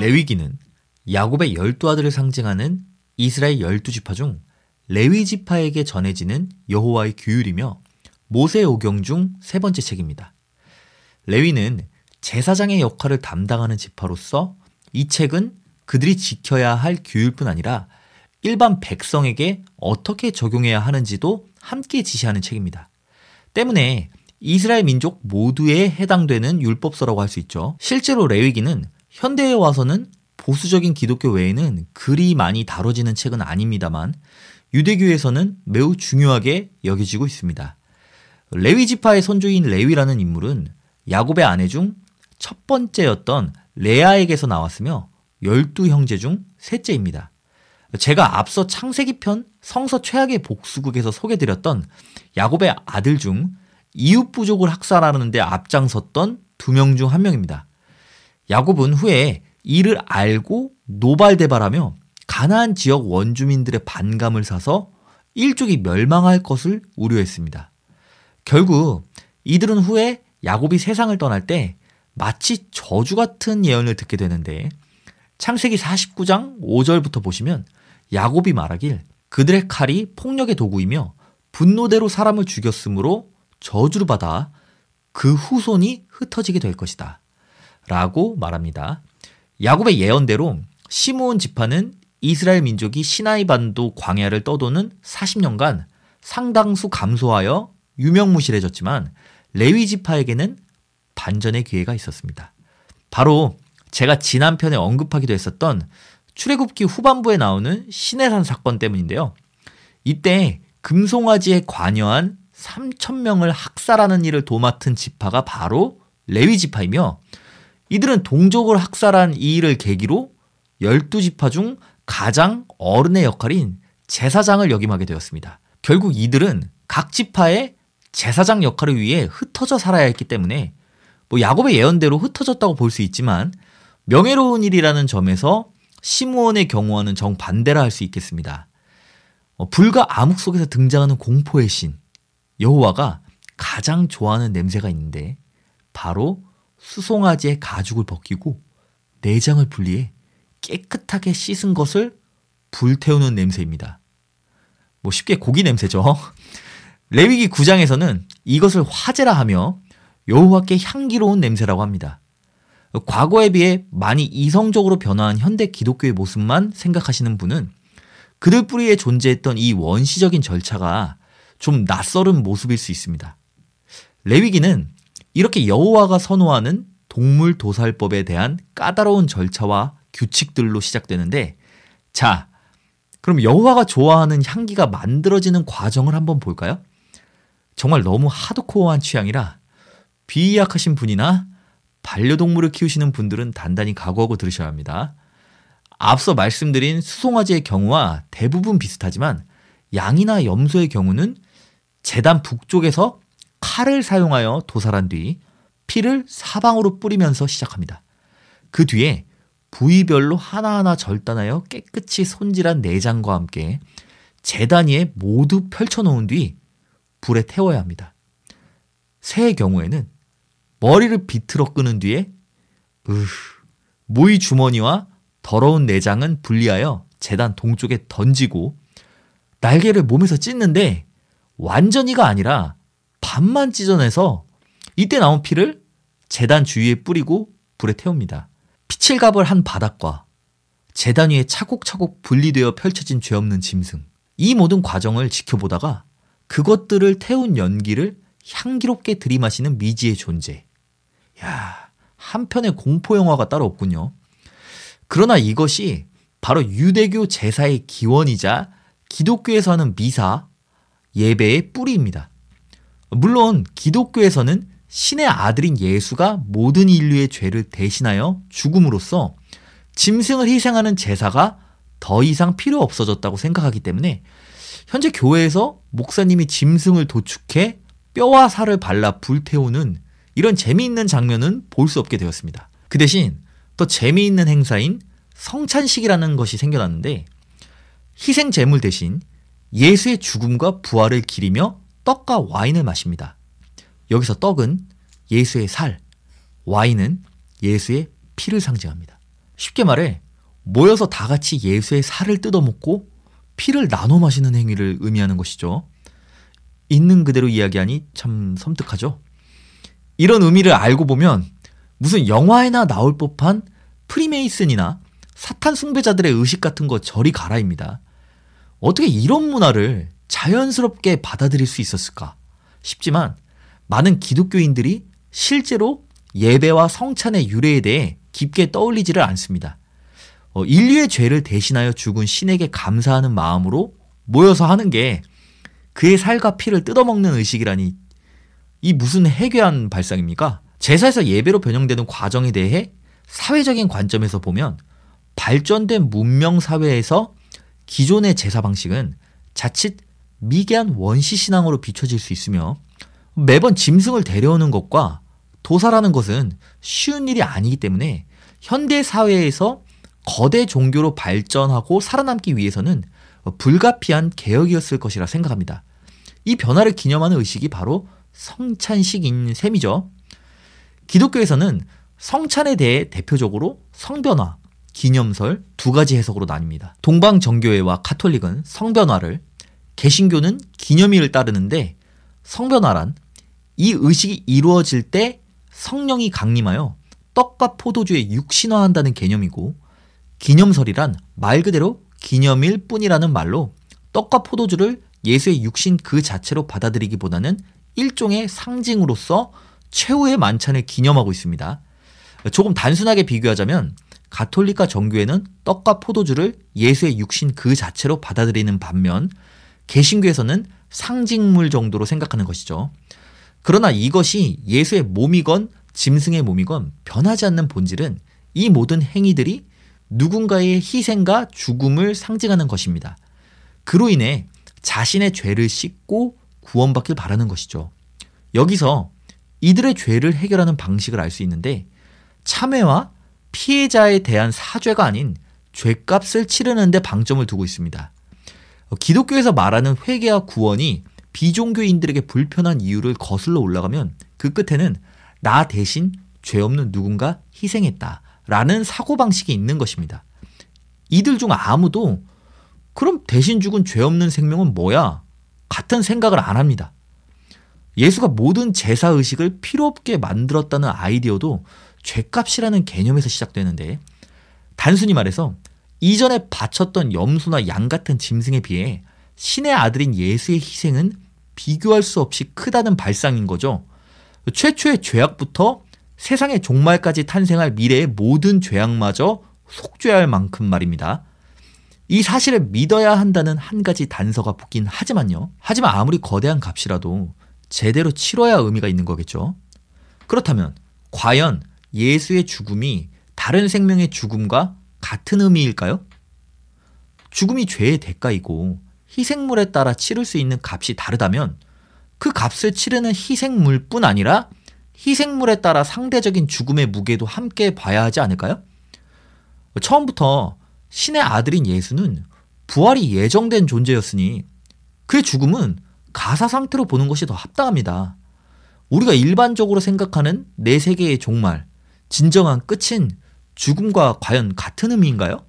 레위기는 야곱의 열두 아들을 상징하는 이스라엘 열두 지파 중 레위 지파에게 전해지는 여호와의 규율이며 모세 오경 중 세 번째 책입니다. 레위는 제사장의 역할을 담당하는 지파로서 이 책은 그들이 지켜야 할 규율뿐 아니라 일반 백성에게 어떻게 적용해야 하는지도 함께 지시하는 책입니다. 때문에 이스라엘 민족 모두에 해당되는 율법서라고 할 수 있죠. 실제로 레위기는 현대에 와서는 보수적인 기독교 외에는 그리 많이 다뤄지는 책은 아닙니다만 유대교에서는 매우 중요하게 여겨지고 있습니다. 레위 지파의 선조인 레위라는 인물은 야곱의 아내 중 첫 번째였던 레아에게서 나왔으며 열두 형제 중 셋째입니다. 제가 앞서 창세기 편 성서 최악의 복수국에서 소개드렸던 야곱의 아들 중 이웃 부족을 학살하는 데 앞장섰던 두 명 중 한 명입니다. 야곱은 후에 이를 알고 노발대발하며 가나안 지역 원주민들의 반감을 사서 일족이 멸망할 것을 우려했습니다. 결국 이들은 후에 야곱이 세상을 떠날 때 마치 저주 같은 예언을 듣게 되는데 창세기 49장 5절부터 보시면 야곱이 말하길 그들의 칼이 폭력의 도구이며 분노대로 사람을 죽였으므로 저주를 받아 그 후손이 흩어지게 될 것이다. 라고 말합니다. 야곱의 예언대로 시므온 지파는 이스라엘 민족이 시나이 반도 광야를 떠도는 40년간 상당수 감소하여 유명무실해졌지만 레위 지파에게는 반전의 기회가 있었습니다. 바로 제가 지난 편에 언급하기도 했었던 출애굽기 후반부에 나오는 시내산 사건 때문인데요. 이때 금송아지에 관여한 3천 명을 학살하는 일을 도맡은 지파가 바로 레위 지파이며 이들은 동족을 학살한 이 일을 계기로 12지파 중 가장 어른의 역할인 제사장을 역임하게 되었습니다. 결국 이들은 각 지파의 제사장 역할을 위해 흩어져 살아야 했기 때문에 뭐 야곱의 예언대로 흩어졌다고 볼 수 있지만 명예로운 일이라는 점에서 시므온의 경우와는 정반대라 할 수 있겠습니다. 어, 불과 암흑 속에서 등장하는 공포의 신 여호와가 가장 좋아하는 냄새가 있는데 바로 수송아지의 가죽을 벗기고 내장을 분리해 깨끗하게 씻은 것을 불태우는 냄새입니다. 뭐 쉽게 고기 냄새죠. 레위기 9장에서는 이것을 화제라 하며 여호와께 향기로운 냄새라고 합니다. 과거에 비해 많이 이성적으로 변화한 현대 기독교의 모습만 생각하시는 분은 그들 뿌리에 존재했던 이 원시적인 절차가 좀 낯설은 모습일 수 있습니다. 레위기는 이렇게 여호와가 선호하는 동물 도살법에 대한 까다로운 절차와 규칙들로 시작되는데 자, 그럼 여호와가 좋아하는 향기가 만들어지는 과정을 한번 볼까요? 정말 너무 하드코어한 취향이라 비약하신 분이나 반려동물을 키우시는 분들은 단단히 각오하고 들으셔야 합니다. 앞서 말씀드린 수송아지의 경우와 대부분 비슷하지만 양이나 염소의 경우는 재단 북쪽에서 칼을 사용하여 도살한 뒤 피를 사방으로 뿌리면서 시작합니다. 그 뒤에 부위별로 하나하나 절단하여 깨끗이 손질한 내장과 함께 재단 위에 모두 펼쳐놓은 뒤 불에 태워야 합니다. 새의 경우에는 머리를 비틀어 끄는 뒤에 으, 모이 주머니와 더러운 내장은 분리하여 재단 동쪽에 던지고 날개를 몸에서 찢는데 완전히가 아니라 반만 찢어내서 이때 나온 피를 재단 주위에 뿌리고 불에 태웁니다. 피칠갑을 한 바닥과 재단 위에 차곡차곡 분리되어 펼쳐진 죄 없는 짐승. 이 모든 과정을 지켜보다가 그것들을 태운 연기를 향기롭게 들이마시는 미지의 존재. 야, 한편의 공포 영화가 따로 없군요. 그러나 이것이 바로 유대교 제사의 기원이자 기독교에서 하는 미사, 예배의 뿌리입니다. 물론 기독교에서는 신의 아들인 예수가 모든 인류의 죄를 대신하여 죽음으로써 짐승을 희생하는 제사가 더 이상 필요 없어졌다고 생각하기 때문에 현재 교회에서 목사님이 짐승을 도축해 뼈와 살을 발라 불태우는 이런 재미있는 장면은 볼 수 없게 되었습니다. 그 대신 더 재미있는 행사인 성찬식이라는 것이 생겨났는데 희생 제물 대신 예수의 죽음과 부활을 기리며 떡과 와인을 마십니다. 여기서 떡은 예수의 살, 와인은 예수의 피를 상징합니다. 쉽게 말해 모여서 다 같이 예수의 살을 뜯어먹고 피를 나눠 마시는 행위를 의미하는 것이죠. 있는 그대로 이야기하니 참 섬뜩하죠. 이런 의미를 알고 보면 무슨 영화에나 나올 법한 프리메이슨이나 사탄 숭배자들의 의식 같은 거 저리 가라입니다. 어떻게 이런 문화를 자연스럽게 받아들일 수 있었을까 싶지만 많은 기독교인들이 실제로 예배와 성찬의 유래에 대해 깊게 떠올리지를 않습니다. 어, 인류의 죄를 대신하여 죽은 신에게 감사하는 마음으로 모여서 하는 게 그의 살과 피를 뜯어먹는 의식이라니 이 무슨 해괴한 발상입니까? 제사에서 예배로 변형되는 과정에 대해 사회적인 관점에서 보면 발전된 문명 사회에서 기존의 제사 방식은 자칫 미개한 원시 신앙으로 비춰질 수 있으며 매번 짐승을 데려오는 것과 도사라는 것은 쉬운 일이 아니기 때문에 현대 사회에서 거대 종교로 발전하고 살아남기 위해서는 불가피한 개혁이었을 것이라 생각합니다. 이 변화를 기념하는 의식이 바로 성찬식인 셈이죠. 기독교에서는 성찬에 대해 대표적으로 성변화, 기념설 두 가지 해석으로 나뉩니다. 동방정교회와 카톨릭은 성변화를, 개신교는 기념일을 따르는데 성변화란 이 의식이 이루어질 때 성령이 강림하여 떡과 포도주에 육신화한다는 개념이고 기념설이란 말 그대로 기념일 뿐이라는 말로 떡과 포도주를 예수의 육신 그 자체로 받아들이기보다는 일종의 상징으로서 최후의 만찬을 기념하고 있습니다. 조금 단순하게 비교하자면 가톨릭과 정교회는 떡과 포도주를 예수의 육신 그 자체로 받아들이는 반면 개신교에서는 상징물 정도로 생각하는 것이죠. 그러나 이것이 예수의 몸이건 짐승의 몸이건 변하지 않는 본질은 이 모든 행위들이 누군가의 희생과 죽음을 상징하는 것입니다. 그로 인해 자신의 죄를 씻고 구원받길 바라는 것이죠. 여기서 이들의 죄를 해결하는 방식을 알 수 있는데 참회와 피해자에 대한 사죄가 아닌 죄값을 치르는 데 방점을 두고 있습니다. 기독교에서 말하는 회개와 구원이 비종교인들에게 불편한 이유를 거슬러 올라가면 그 끝에는 나 대신 죄 없는 누군가 희생했다. 라는 사고방식이 있는 것입니다. 이들 중 아무도 그럼 대신 죽은 죄 없는 생명은 뭐야? 같은 생각을 안 합니다. 예수가 모든 제사 의식을 필요 없게 만들었다는 아이디어도 죄값이라는 개념에서 시작되는데 단순히 말해서 이전에 바쳤던 염소나 양 같은 짐승에 비해 신의 아들인 예수의 희생은 비교할 수 없이 크다는 발상인 거죠. 최초의 죄악부터 세상의 종말까지 탄생할 미래의 모든 죄악마저 속죄할 만큼 말입니다. 이 사실을 믿어야 한다는 한 가지 단서가 붙긴 하지만요. 하지만 아무리 거대한 값이라도 제대로 치러야 의미가 있는 거겠죠. 그렇다면 과연 예수의 죽음이 다른 생명의 죽음과 같은 의미일까요? 죽음이 죄의 대가이고 희생물에 따라 치를 수 있는 값이 다르다면 그 값을 치르는 희생물뿐 아니라 희생물에 따라 상대적인 죽음의 무게도 함께 봐야 하지 않을까요? 처음부터 신의 아들인 예수는 부활이 예정된 존재였으니 그의 죽음은 가사 상태로 보는 것이 더 합당합니다. 우리가 일반적으로 생각하는 내 세계의 종말, 진정한 끝인 죽음과 과연 같은 의미인가요?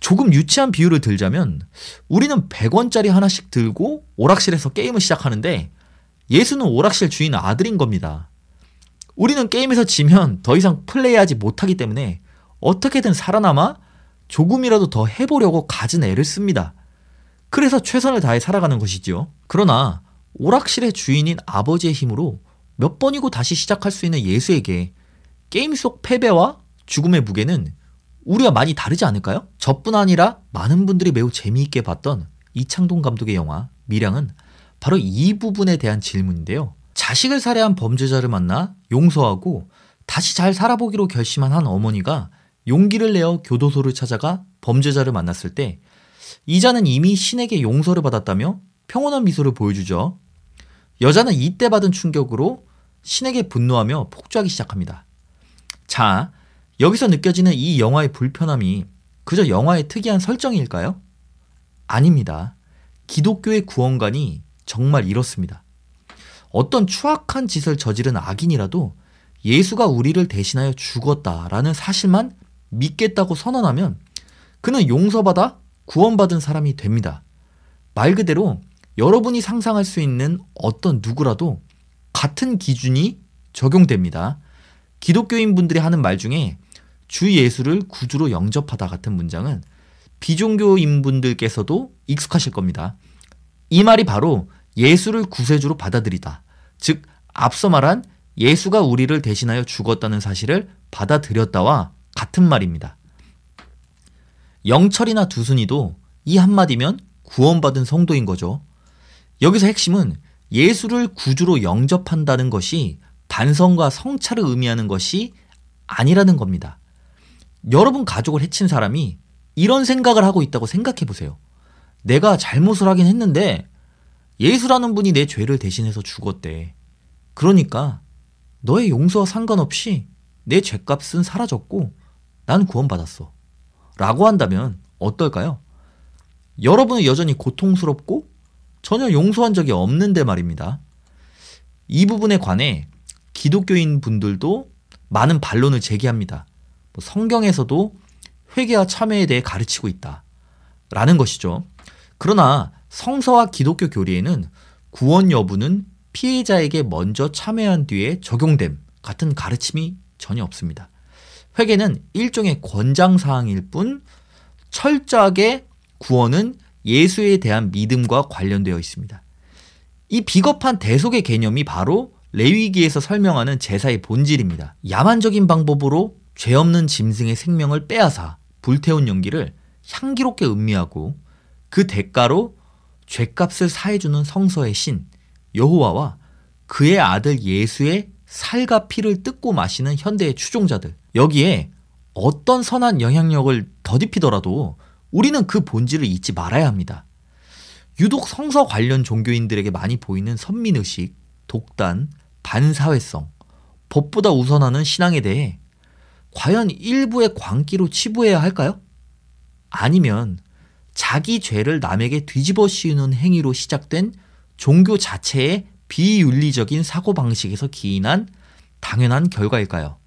조금 유치한 비유를 들자면 우리는 100원짜리 하나씩 들고 오락실에서 게임을 시작하는데 예수는 오락실 주인 아들인 겁니다. 우리는 게임에서 지면 더 이상 플레이하지 못하기 때문에 어떻게든 살아남아 조금이라도 더 해보려고 가진 애를 씁니다. 그래서 최선을 다해 살아가는 것이지요. 그러나 오락실의 주인인 아버지의 힘으로 몇 번이고 다시 시작할 수 있는 예수에게 게임 속 패배와 죽음의 무게는 우리와 많이 다르지 않을까요? 저뿐 아니라 많은 분들이 매우 재미있게 봤던 이창동 감독의 영화 미량은 바로 이 부분에 대한 질문인데요. 자식을 살해한 범죄자를 만나 용서하고 다시 잘 살아보기로 결심한 한 어머니가 용기를 내어 교도소를 찾아가 범죄자를 만났을 때 이자는 이미 신에게 용서를 받았다며 평온한 미소를 보여주죠. 여자는 이때 받은 충격으로 신에게 분노하며 폭주하기 시작합니다. 자, 여기서 느껴지는 이 영화의 불편함이 그저 영화의 특이한 설정일까요? 아닙니다. 기독교의 구원관이 정말 이렇습니다. 어떤 추악한 짓을 저지른 악인이라도 예수가 우리를 대신하여 죽었다라는 사실만 믿겠다고 선언하면 그는 용서받아 구원받은 사람이 됩니다. 말 그대로 여러분이 상상할 수 있는 어떤 누구라도 같은 기준이 적용됩니다. 기독교인 분들이 하는 말 중에 주 예수를 구주로 영접하다 같은 문장은 비종교인 분들께서도 익숙하실 겁니다. 이 말이 바로 예수를 구세주로 받아들이다. 즉, 앞서 말한 예수가 우리를 대신하여 죽었다는 사실을 받아들였다와 같은 말입니다. 영철이나 두순이도 이 한마디면 구원받은 성도인 거죠. 여기서 핵심은 예수를 구주로 영접한다는 것이 반성과 성찰을 의미하는 것이 아니라는 겁니다. 여러분 가족을 해친 사람이 이런 생각을 하고 있다고 생각해 보세요. 내가 잘못을 하긴 했는데 예수라는 분이 내 죄를 대신해서 죽었대. 그러니까 너의 용서와 상관없이 내 죄값은 사라졌고 난 구원받았어. 라고 한다면 어떨까요? 여러분은 여전히 고통스럽고 전혀 용서한 적이 없는데 말입니다. 이 부분에 관해 기독교인 분들도 많은 반론을 제기합니다. 뭐 성경에서도 회개와 참회에 대해 가르치고 있다. 라는 것이죠. 그러나 성서와 기독교 교리에는 구원 여부는 피해자에게 먼저 참회한 뒤에 적용됨 같은 가르침이 전혀 없습니다. 회개는 일종의 권장 사항일 뿐 철저하게 구원은 예수에 대한 믿음과 관련되어 있습니다. 이 비겁한 대속의 개념이 바로 레위기에서 설명하는 제사의 본질입니다. 야만적인 방법으로 죄 없는 짐승의 생명을 빼앗아 불태운 연기를 향기롭게 음미하고 그 대가로 죄값을 사해주는 성서의 신 여호와와 그의 아들 예수의 살과 피를 뜯고 마시는 현대의 추종자들 여기에 어떤 선한 영향력을 더딥히더라도 우리는 그 본질을 잊지 말아야 합니다. 유독 성서 관련 종교인들에게 많이 보이는 선민의식, 독단, 반사회성, 법보다 우선하는 신앙에 대해 과연 일부의 광기로 치부해야 할까요? 아니면 자기 죄를 남에게 뒤집어 씌우는 행위로 시작된 종교 자체의 비윤리적인 사고방식에서 기인한 당연한 결과일까요?